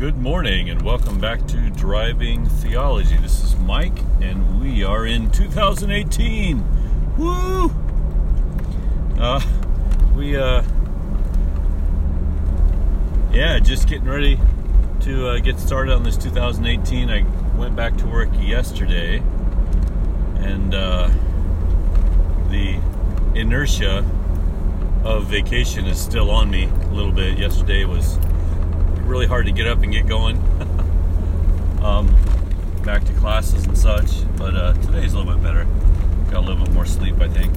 Good morning and welcome back to Driving Theology. This is Mike and we are in 2018. Woo! Uh, we, uh, yeah, just getting ready to uh, get started on this 2018. I went back to work yesterday and uh, the inertia of vacation is still on me a little bit. Yesterday was really hard to get up and get going. um, back to classes and such, but uh, today's a little bit better. Got a little bit more sleep, I think.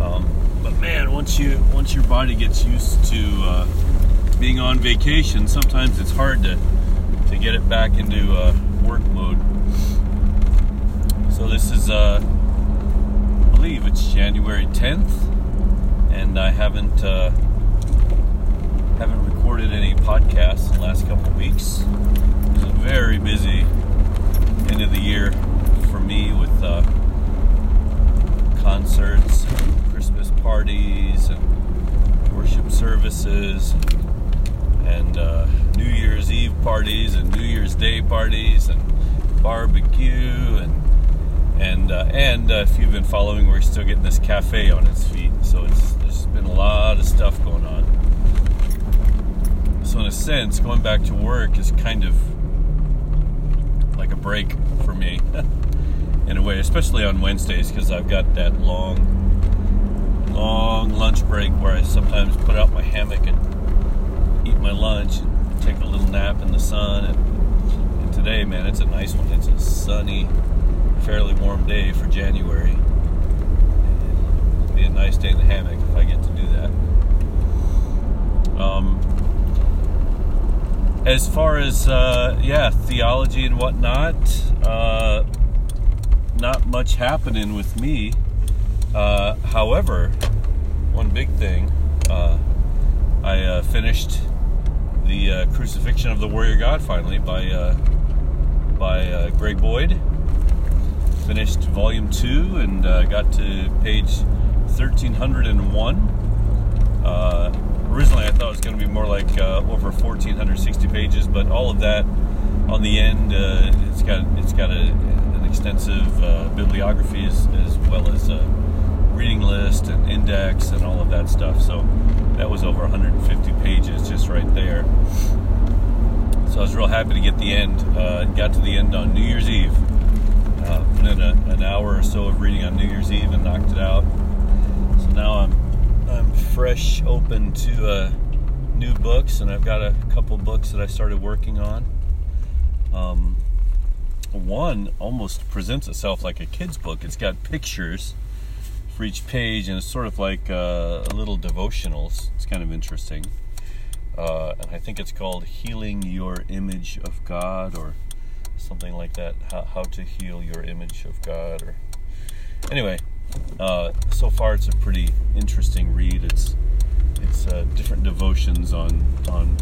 Um, but man, once you once your body gets used to uh, being on vacation, sometimes it's hard to to get it back into uh, work mode. So this is, uh, I believe it's January 10th, and I haven't uh, haven't recorded any podcasts in the last couple weeks. It was a very busy end of the year for me with uh, concerts, and Christmas parties, and worship services, and uh, New Year's Eve parties, and New Year's Day parties, and barbecue, and and uh, and uh, if you've been following, we're still getting this cafe on its feet. So it's there's been a lot of stuff going on. So in a sense, going back to work is kind of like a break for me, in a way, especially on Wednesdays because I've got that long, long lunch break where I sometimes put out my hammock and eat my lunch and take a little nap in the sun. And, and today, man, it's a nice one. It's a sunny, fairly warm day for January. It'll be a nice day in the hammock if I get to do that. Um, as far as uh, yeah theology and whatnot uh, not much happening with me. Uh, however one big thing uh, i uh, finished the uh, crucifixion of the warrior god finally by by greg boyd. Finished volume 2 and got to page 1301 originally I thought it was going to be more like uh, over 1,460 pages, but all of that on the end, uh, it's got it's got a, an extensive uh, bibliography as, as, well as a reading list and index and all of that stuff. So that was over 150 pages just right there. So I was real happy to get the end. Uh, got to the end on New Year's Eve. Uh, put in a, an hour or so of reading on New Year's Eve and knocked it out. So now I'm I'm fresh open to uh, new books, and I've got a couple books that I started working on. Um, one almost presents itself like a kid's book. It's got pictures for each page, and it's sort of like uh, a little devotionals. It's kind of interesting. Uh, and I think it's called Healing Your Image of God or something like that. How, how to Heal Your Image of God. Or Anyway, uh, so far, it's a pretty interesting read. It's it's uh, different devotions on on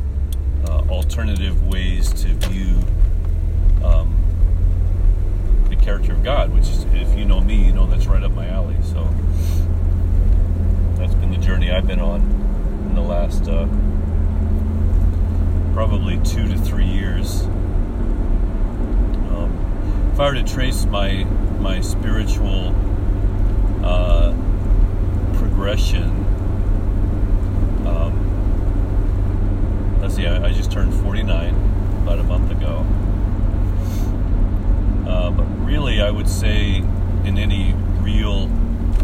uh, alternative ways to view um, the character of God. Which, is, if you know me, you know that's right up my alley. So that's been the journey I've been on in the last uh, probably two to three years. Um, if I were to trace my my spiritual uh, progression. Um, let's see, I, I, just turned 49 about a month ago. Uh, but really, I would say, in any real,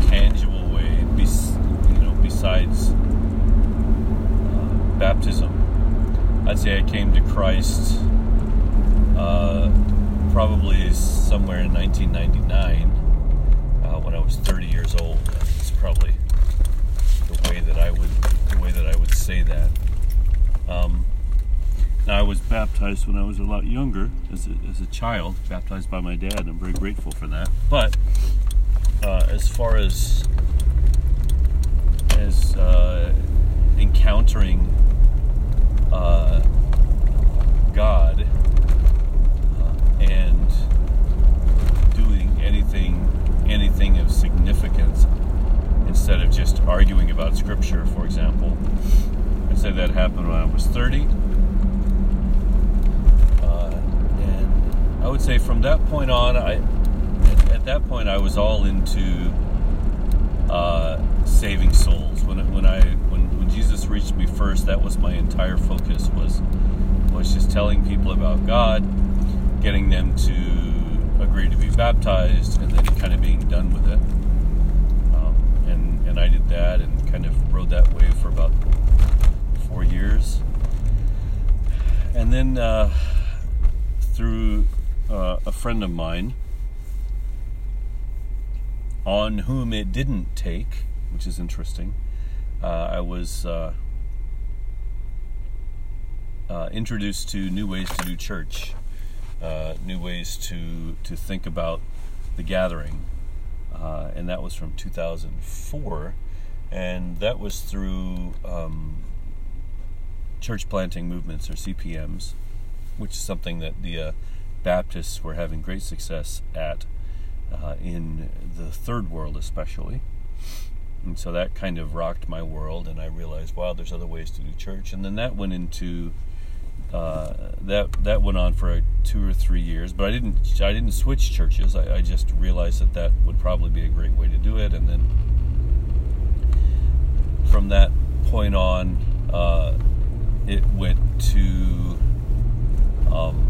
tangible way, bes- you know, besides uh, baptism, I'd say I came to Christ uh, probably somewhere in 1999 when I was 30 years old. That's probably the way that I would the way that I would say that. Um, now I was baptized when I was a lot younger, as a, as a child, baptized by my dad. I'm very grateful for that. But uh, as far as as uh, encountering uh, God uh, and doing anything anything of significance instead of just arguing about scripture, for example. Said that happened when I was 30. I would say from that point on, I at that point I was all into uh, saving souls. When when I when, when Jesus reached me first, that was my entire focus was was just telling people about God, getting them to agree to be baptized, and then kind of being done with it. Um, and and I did that and kind of rode that wave for about four years, and then uh, through uh, a friend of mine on whom it didn't take, which is interesting. Uh, I was uh, uh, introduced to new ways to do church, new ways to to think about the gathering, and that was from 2004, and that was through um, church planting movements or CPMs, which is something that the uh, Baptists were having great success at uh, in the third world, especially. And so that kind of rocked my world, and I realized, wow, there's other ways to do church. And then that went into uh, that that went on for two or three years, but I didn't I didn't switch churches. I, I just realized that that would probably be a great way to do it, and then from that point on, uh, it went to um,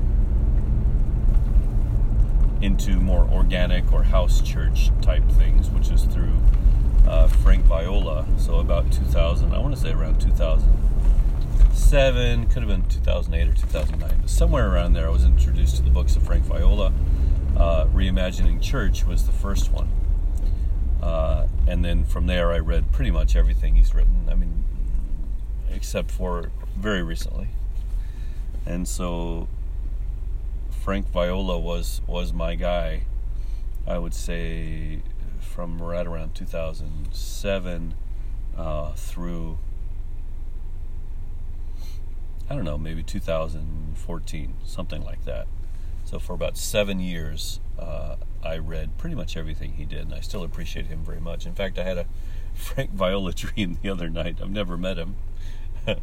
into more organic or house church type things, which is through uh, Frank Viola. So about 2000, I want to say around 2007, could have been 2008 or 2009, but somewhere around there, I was introduced to the books of Frank Viola. Uh, Reimagining Church was the first one. Uh, and then from there, I read pretty much everything he's written. I mean, except for very recently. And so Frank Viola was was my guy. I would say from right around 2007 uh, through I don't know, maybe 2014, something like that. So for about seven years, uh, I read pretty much everything he did, and I still appreciate him very much. In fact, I had a Frank Viola dream the other night. I've never met him,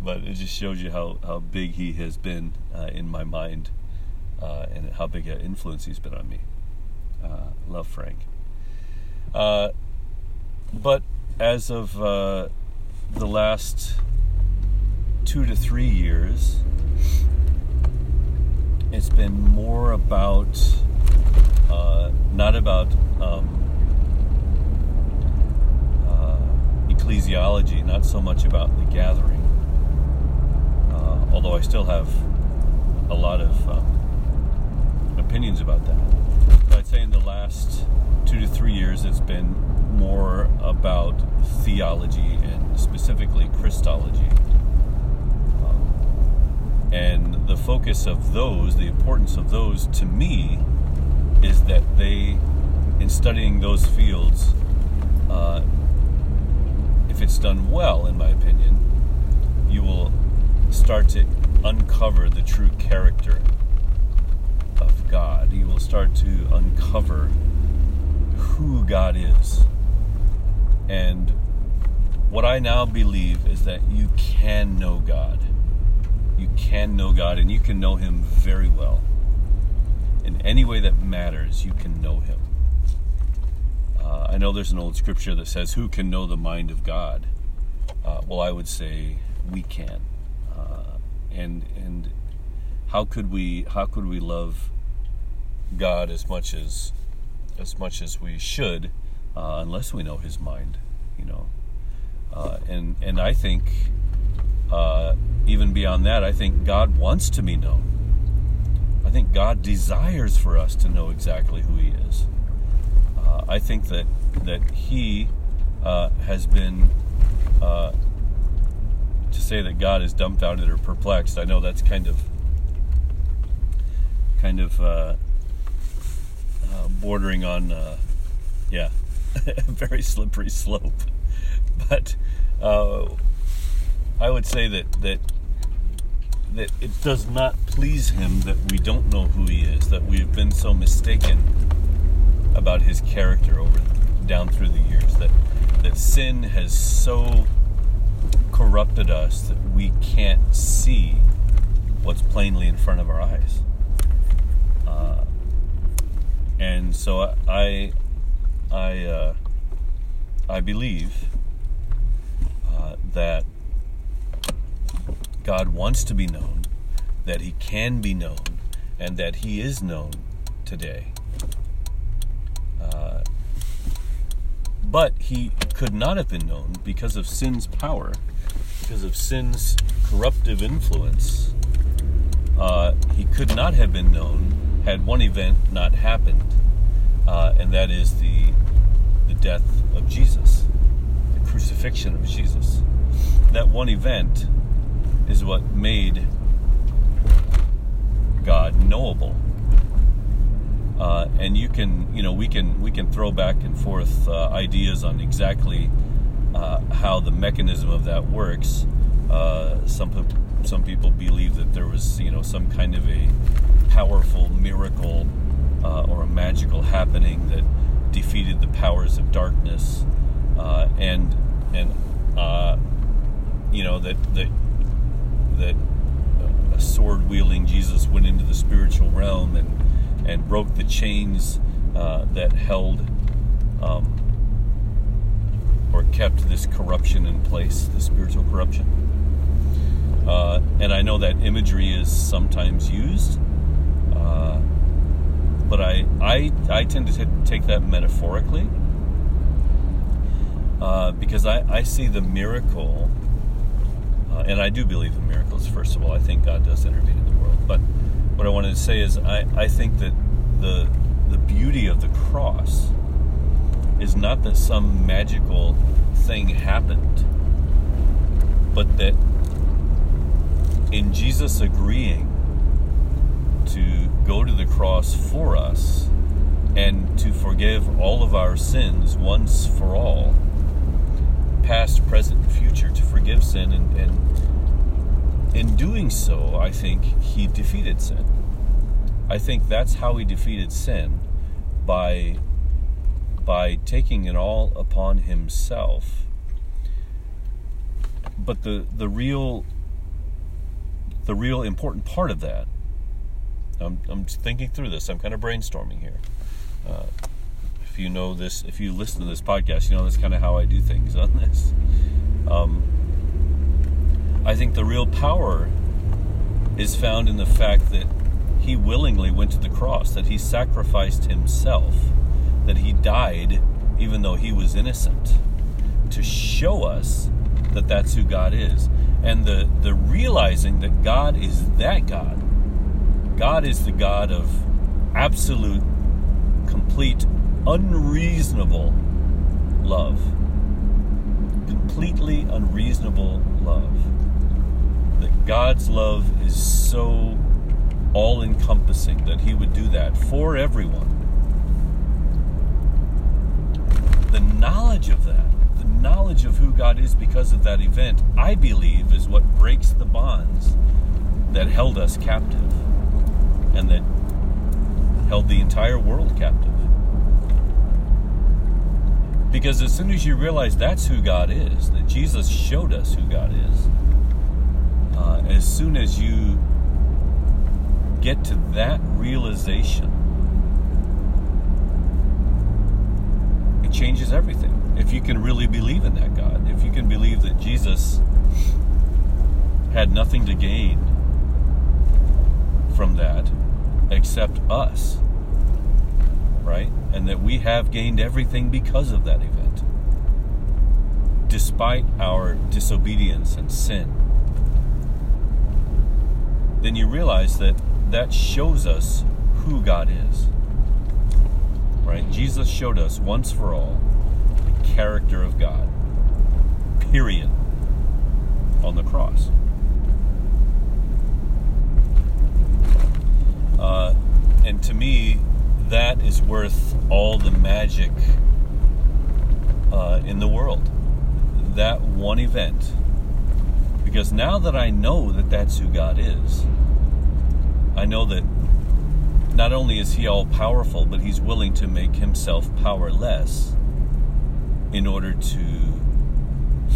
but it just shows you how, how big he has been uh, in my mind uh, and how big an influence he's been on me. Uh, love Frank. Uh, but as of uh, the last two to three years, it's been more about, uh, not about um, ecclesiology, not so much about the gathering, although I still have a lot of. Um, opinions about that. But I'd say in the last two to three years, it's been more about theology and specifically Christology. Um, and the focus of those, the importance of those to me, is that they, in studying those fields, uh, if it's done well, in my opinion, you will start to uncover the true character of God, you will start to uncover who God is. And what I now believe is that you can know God. You can know God, and you can know Him very well. In any way that matters, you can know Him. Uh, I know there's an old scripture that says, Who can know the mind of God? Uh, well, I would say we can. Uh, and and how could we how could we love God as much as as much as we should, uh, unless we know His mind, you know. Uh, and and I think uh, even beyond that, I think God wants to be known. I think God desires for us to know exactly who He is. Uh, I think that that He uh, has been. Uh, to say that God is dumbfounded or perplexed, I know that's kind of kind of uh, bordering on, uh, yeah, a very slippery slope. But uh, I would say that that that it does not please him that we don't know who he is, that we have been so mistaken about his character over down through the years, that that sin has so corrupted us that we can't see what's plainly in front of our eyes. and so I, I, uh, I believe uh, that God wants to be known, that He can be known, and that He is known today. Uh, but He could not have been known because of sin's power, because of sin's corruptive influence. Uh, he could not have been known had one event not happened, uh, and that is the the death of Jesus, the crucifixion of Jesus. That one event is what made God knowable. Uh, and you can, you know, we can we can throw back and forth uh, ideas on exactly uh, how the mechanism of that works. Uh, some some people believe that there was, you know, some kind of a powerful miracle uh, or a magical happening that defeated the powers of darkness, uh, and and you know that that that a sword wielding Jesus went into the spiritual realm and and broke the chains uh, that held um, or kept this corruption in place, the spiritual corruption. Uh, and I know that imagery is sometimes used, uh, but I, I I tend to t- take that metaphorically uh, because I, I see the miracle uh, and I do believe in miracles, first of all. I think God does intervene in the world. But what I wanted to say is, I, I think that the, the beauty of the cross is not that some magical thing happened, but that in Jesus agreeing to go to the cross for us and to forgive all of our sins once for all past, present, future to forgive sin, and, and in doing so, I think he defeated sin. I think that's how he defeated sin by by taking it all upon himself. But the the real the real important part of that, I'm, I'm thinking through this. I'm kind of brainstorming here. Uh, if you know this, if you listen to this podcast, you know that's kind of how I do things on this. Um, I think the real power is found in the fact that he willingly went to the cross, that he sacrificed himself, that he died even though he was innocent, to show us that that's who God is. And the, the realizing that God is that God. God is the God of absolute, complete unreasonable love. Completely unreasonable love. That God's love is so all encompassing that He would do that for everyone. The knowledge of that, the knowledge of who God is because of that event, I believe is what breaks the bonds that held us captive and that held the entire world captive. Because as soon as you realize that's who God is, that Jesus showed us who God is, uh, as soon as you get to that realization, changes everything. If you can really believe in that God, if you can believe that Jesus had nothing to gain from that except us right? And that we have gained everything because of that event, despite our disobedience and sin. Then you realize that that shows us who God is. Right? Jesus showed us once for all the character of God. Period. On the cross. Uh, and to me, that is worth all the magic uh, in the world. That one event. Because now that I know that that's who God is, I know that not only is He all powerful, but He's willing to make Himself powerless in order to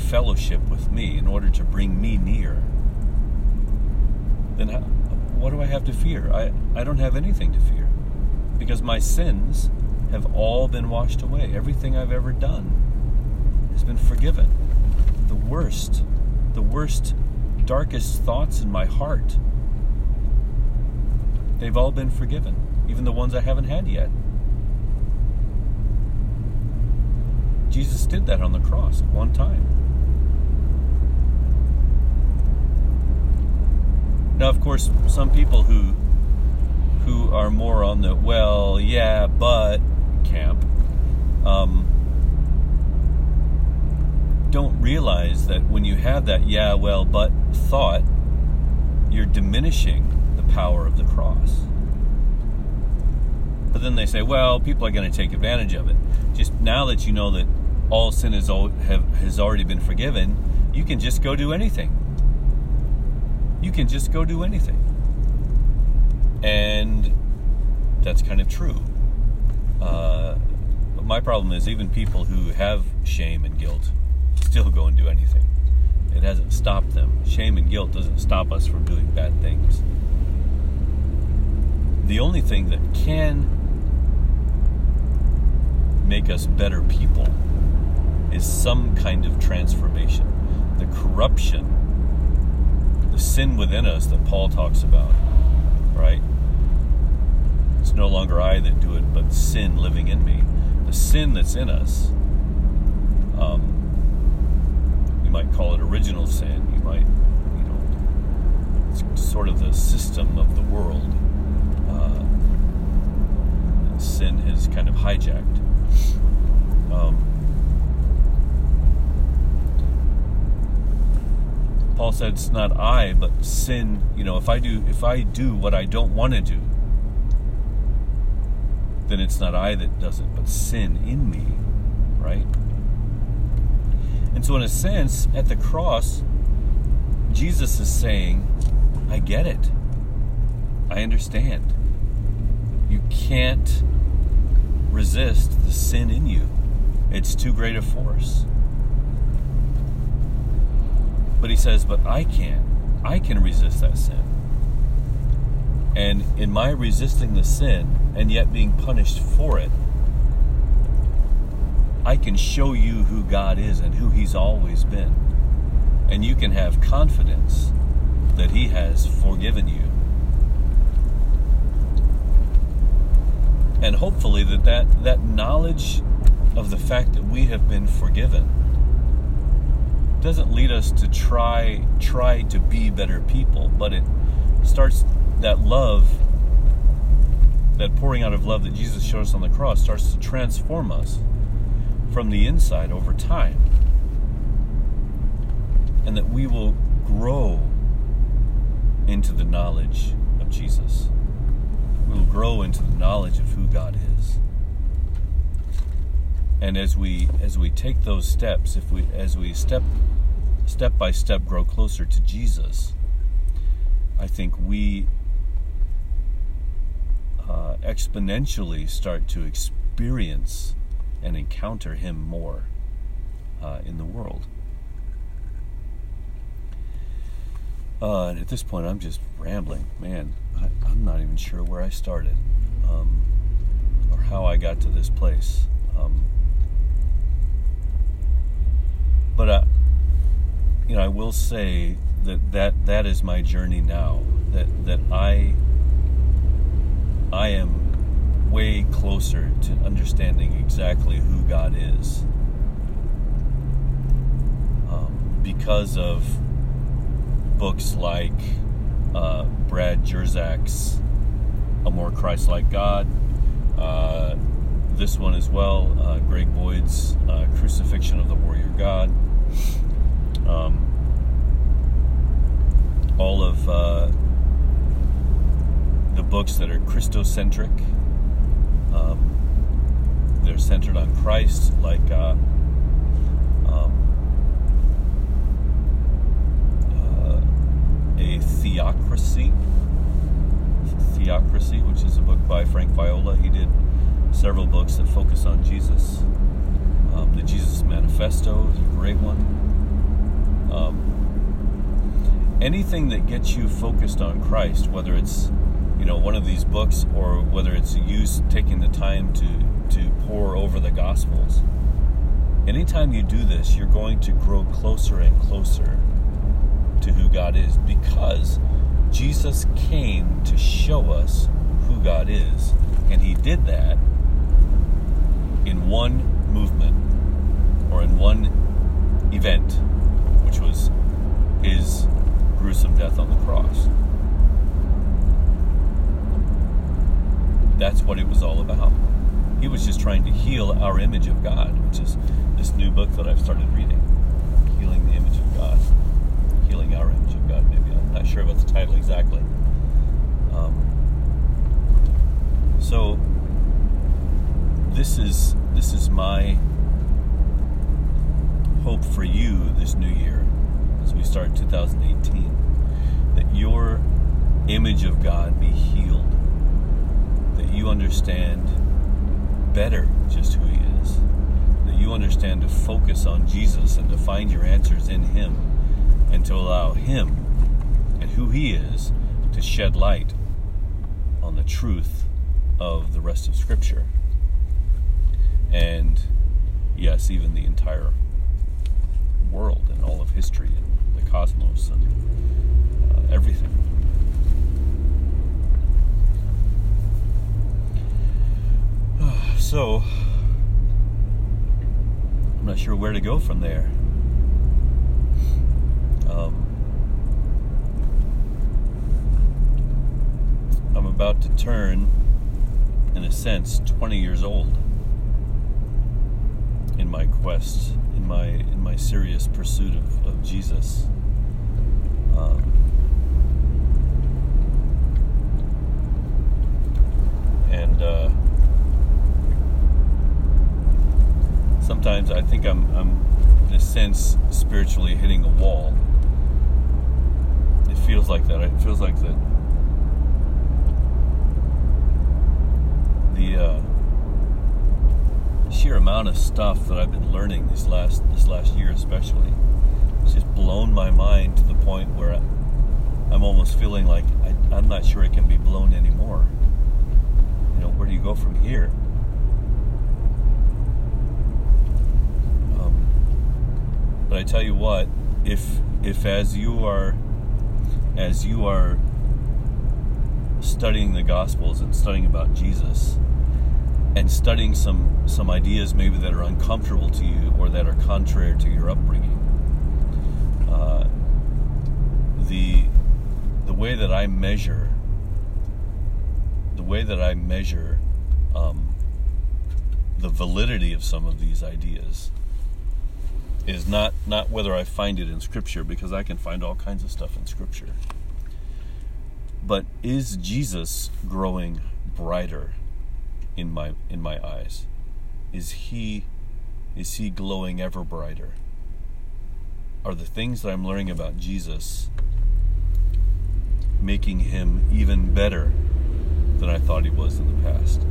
fellowship with me, in order to bring me near. Then how, what do I have to fear? I, I don't have anything to fear Because my sins have all been washed away. Everything I've ever done has been forgiven. The worst, the worst, darkest thoughts in my heart, they've all been forgiven, even the ones I haven't had yet. Jesus did that on the cross at one time. Now, of course, some people who who are more on the well, yeah, but camp um, don't realize that when you have that yeah, well, but thought, you're diminishing power of the cross. But then they say, well, people are going to take advantage of it. Just now that you know that all sin is have, has already been forgiven, you can just go do anything. You can just go do anything. And that's kind of true. Uh, but my problem is even people who have shame and guilt still go and do anything. It hasn't stopped them. Shame and guilt doesn't stop us from doing bad things. The only thing that can make us better people is some kind of transformation. The corruption, the sin within us that Paul talks about, right? It's no longer I that do it, but sin living in me. The sin that's in us, um, you might call it original sin. You might, you know, it's sort of the system of the world. Uh, sin has kind of hijacked. Um, Paul said it's not I, but sin, you know, if I do if I do what I don't want to do, then it's not I that does it, but sin in me, right? And so in a sense, at the cross, Jesus is saying, I get it. I understand. Can't resist the sin in you. It's too great a force. But he says, But I can. I can resist that sin. And in my resisting the sin and yet being punished for it, I can show you who God is and who He's always been. And you can have confidence that He has forgiven you. And hopefully that, that, that knowledge of the fact that we have been forgiven doesn't lead us to try try to be better people, but it starts that love, that pouring out of love that Jesus showed us on the cross, starts to transform us from the inside over time, and that we will grow into the knowledge of Jesus. We will grow into the knowledge of who God is. And as we as we take those steps if we as we step step by step grow closer to Jesus I think we uh, exponentially start to experience and encounter him more uh, in the world. Uh, and at this point I'm just rambling man I, am not even sure where I started um, or how I got to this place um, but I, you know, I will say that that that is my journey now. That that I I am way closer to understanding exactly who God is um, because of books like uh, Brad Jersak's A More Christ-like God. Uh, this one as well, uh, Greg Boyd's uh, Crucifixion of the Warrior God. Um, all of uh, the books that are Christocentric. Um, they're centered on Christ, like uh, um, uh, theography. Theography, which is a book by Frank Viola. He did several books that focus on Jesus. Um, the Jesus Manifesto is a great one. Um, anything that gets you focused on Christ, whether it's you know one of these books or whether it's you taking the time to to pour over the gospels anytime you do this you're going to grow closer and closer to who God is because Jesus came to show us who God is and he did that in one movement or in one event which was his gruesome death on the cross That's what it was all about. He was just trying to heal our image of God, which is this new book that I've started reading Healing the Image of God. Healing Our Image of God, maybe. I'm not sure about the title exactly. Um, so, this is this is my hope for you this new year as we start 2018 that your image of God be healed that you understand better just who He is. That you understand to focus on Jesus and to find your answers in Him and to allow Him who He is to shed light on the truth of the rest of Scripture. And yes, even the entire world and all of history and the cosmos and uh, everything. So, I'm not sure where to go from there. Um, I'm about to turn, in a sense, 20 years old in my quest, in my in my serious pursuit of, of Jesus. Um, and uh, sometimes I think I'm, I'm, in a sense, spiritually hitting a wall. It feels like that. It feels like that. The uh, sheer amount of stuff that I've been learning this last this last year, especially, it's just blown my mind to the point where I'm almost feeling like I, I'm not sure it can be blown anymore. You know, where do you go from here? But I tell you what, if if as you are as you are studying the gospels and studying about Jesus and studying some some ideas maybe that are uncomfortable to you or that are contrary to your upbringing uh, the the way that I measure the way that I measure um, the validity of some of these ideas is not not whether I find it in scripture because I can find all kinds of stuff in scripture. But is Jesus growing brighter in my in my eyes? Is he is he glowing ever brighter? Are the things that I'm learning about Jesus making him even better than I thought he was in the past?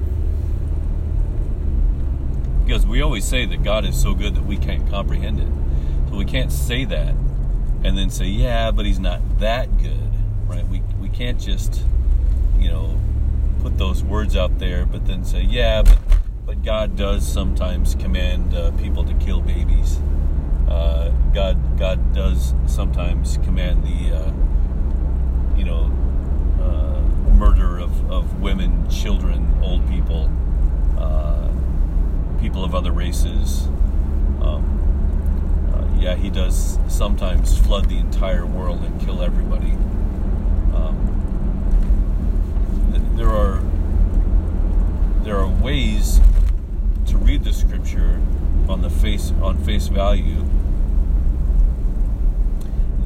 Because we always say that God is so good that we can't comprehend it. So we can't say that and then say, yeah, but he's not that good, right? We, can't just, you know, put those words out there, but then say, yeah, but, but God does sometimes command uh, people to kill babies. Uh, God, God does sometimes command the, uh, you know, uh, murder of, of women, children, old people. Uh, people of other races. Um, uh, yeah, he does sometimes flood the entire world and kill everybody. Um, th- there are there are ways to read the scripture on the face on face value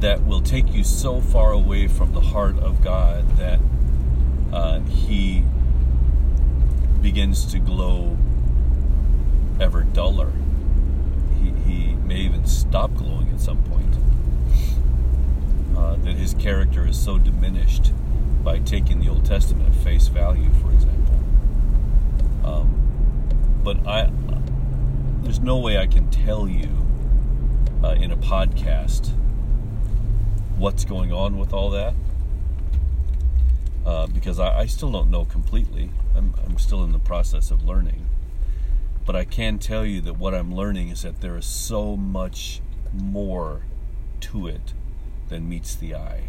that will take you so far away from the heart of God that uh, He begins to glow ever duller. He, he may even stop glowing at some point. Uh, that his character is so diminished by taking the Old Testament at face value, for example. Um, but I, there's no way I can tell you uh, in a podcast what's going on with all that. Uh, because I, I, still don't know completely. I'm, I'm still in the process of learning. But I can tell you that what I'm learning is that there is so much more to it than meets the eye.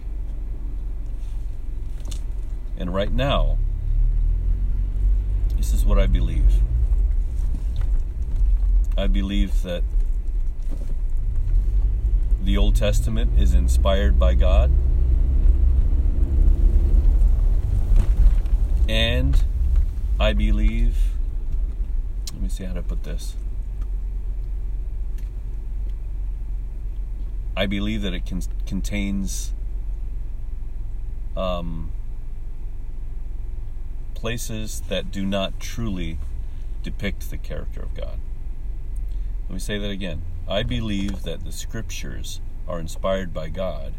And right now, this is what I believe. I believe that the Old Testament is inspired by God. And I believe, let me see how to put this. I believe that it can, contains um, places that do not truly depict the character of God. Let me say that again. I believe that the scriptures are inspired by God,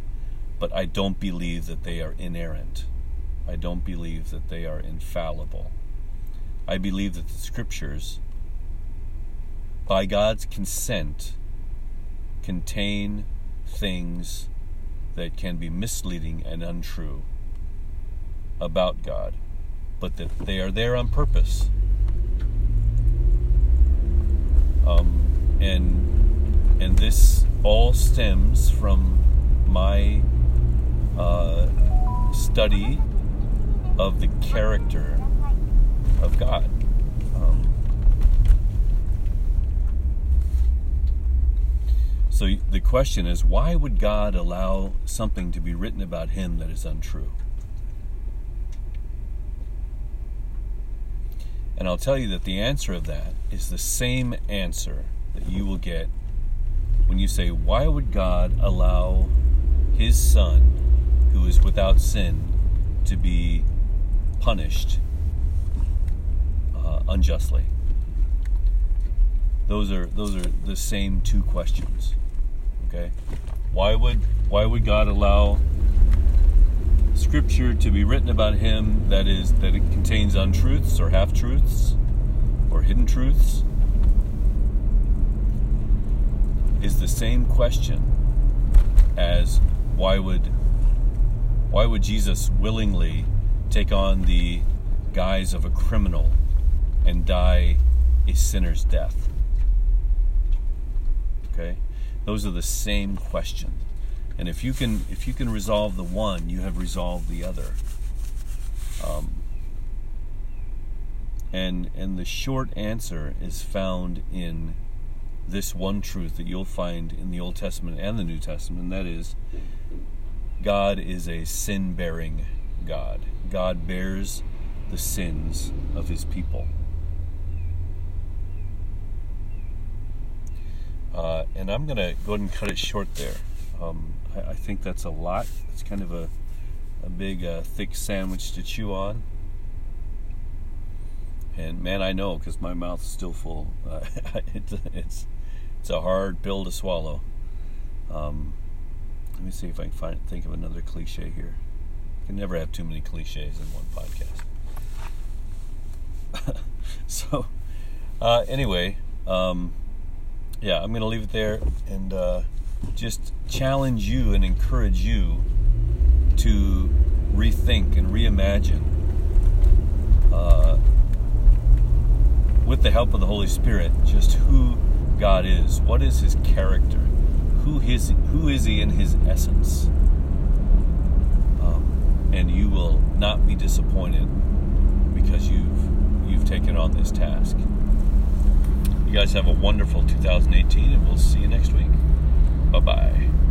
but I don't believe that they are inerrant. I don't believe that they are infallible. I believe that the scriptures, by God's consent, contain things that can be misleading and untrue about God, but that they are there on purpose. Um, and and this all stems from my uh, study of the character of God. So the question is why would God allow something to be written about him that is untrue? And I'll tell you that the answer of that is the same answer that you will get when you say, Why would God allow his son, who is without sin, to be punished uh, unjustly? Those are those are the same two questions. Okay? Why would why would God allow scripture to be written about him that is that it contains untruths or half truths or hidden truths? Is the same question as why would why would Jesus willingly take on the guise of a criminal and die a sinner's death? Okay? Those are the same question. And if you can if you can resolve the one, you have resolved the other. Um, and and the short answer is found in this one truth that you'll find in the Old Testament and the New Testament, and that is God is a sin bearing God. God bears the sins of his people. Uh, and I'm going to go ahead and cut it short there. Um, I, I, think that's a lot. It's kind of a, a big, uh, thick sandwich to chew on. And man, I know because my mouth's still full. Uh, it's, it's, it's a hard pill to swallow. Um, let me see if I can find think of another cliche here. You can never have too many cliches in one podcast. so, uh, anyway, um, yeah, I'm going to leave it there and uh, just challenge you and encourage you to rethink and reimagine uh, with the help of the Holy Spirit just who God is, what is His character, who is who is He in His essence, um, and you will not be disappointed because you've you've taken on this task. You guys have a wonderful 2018, and we'll see you next week. Bye bye.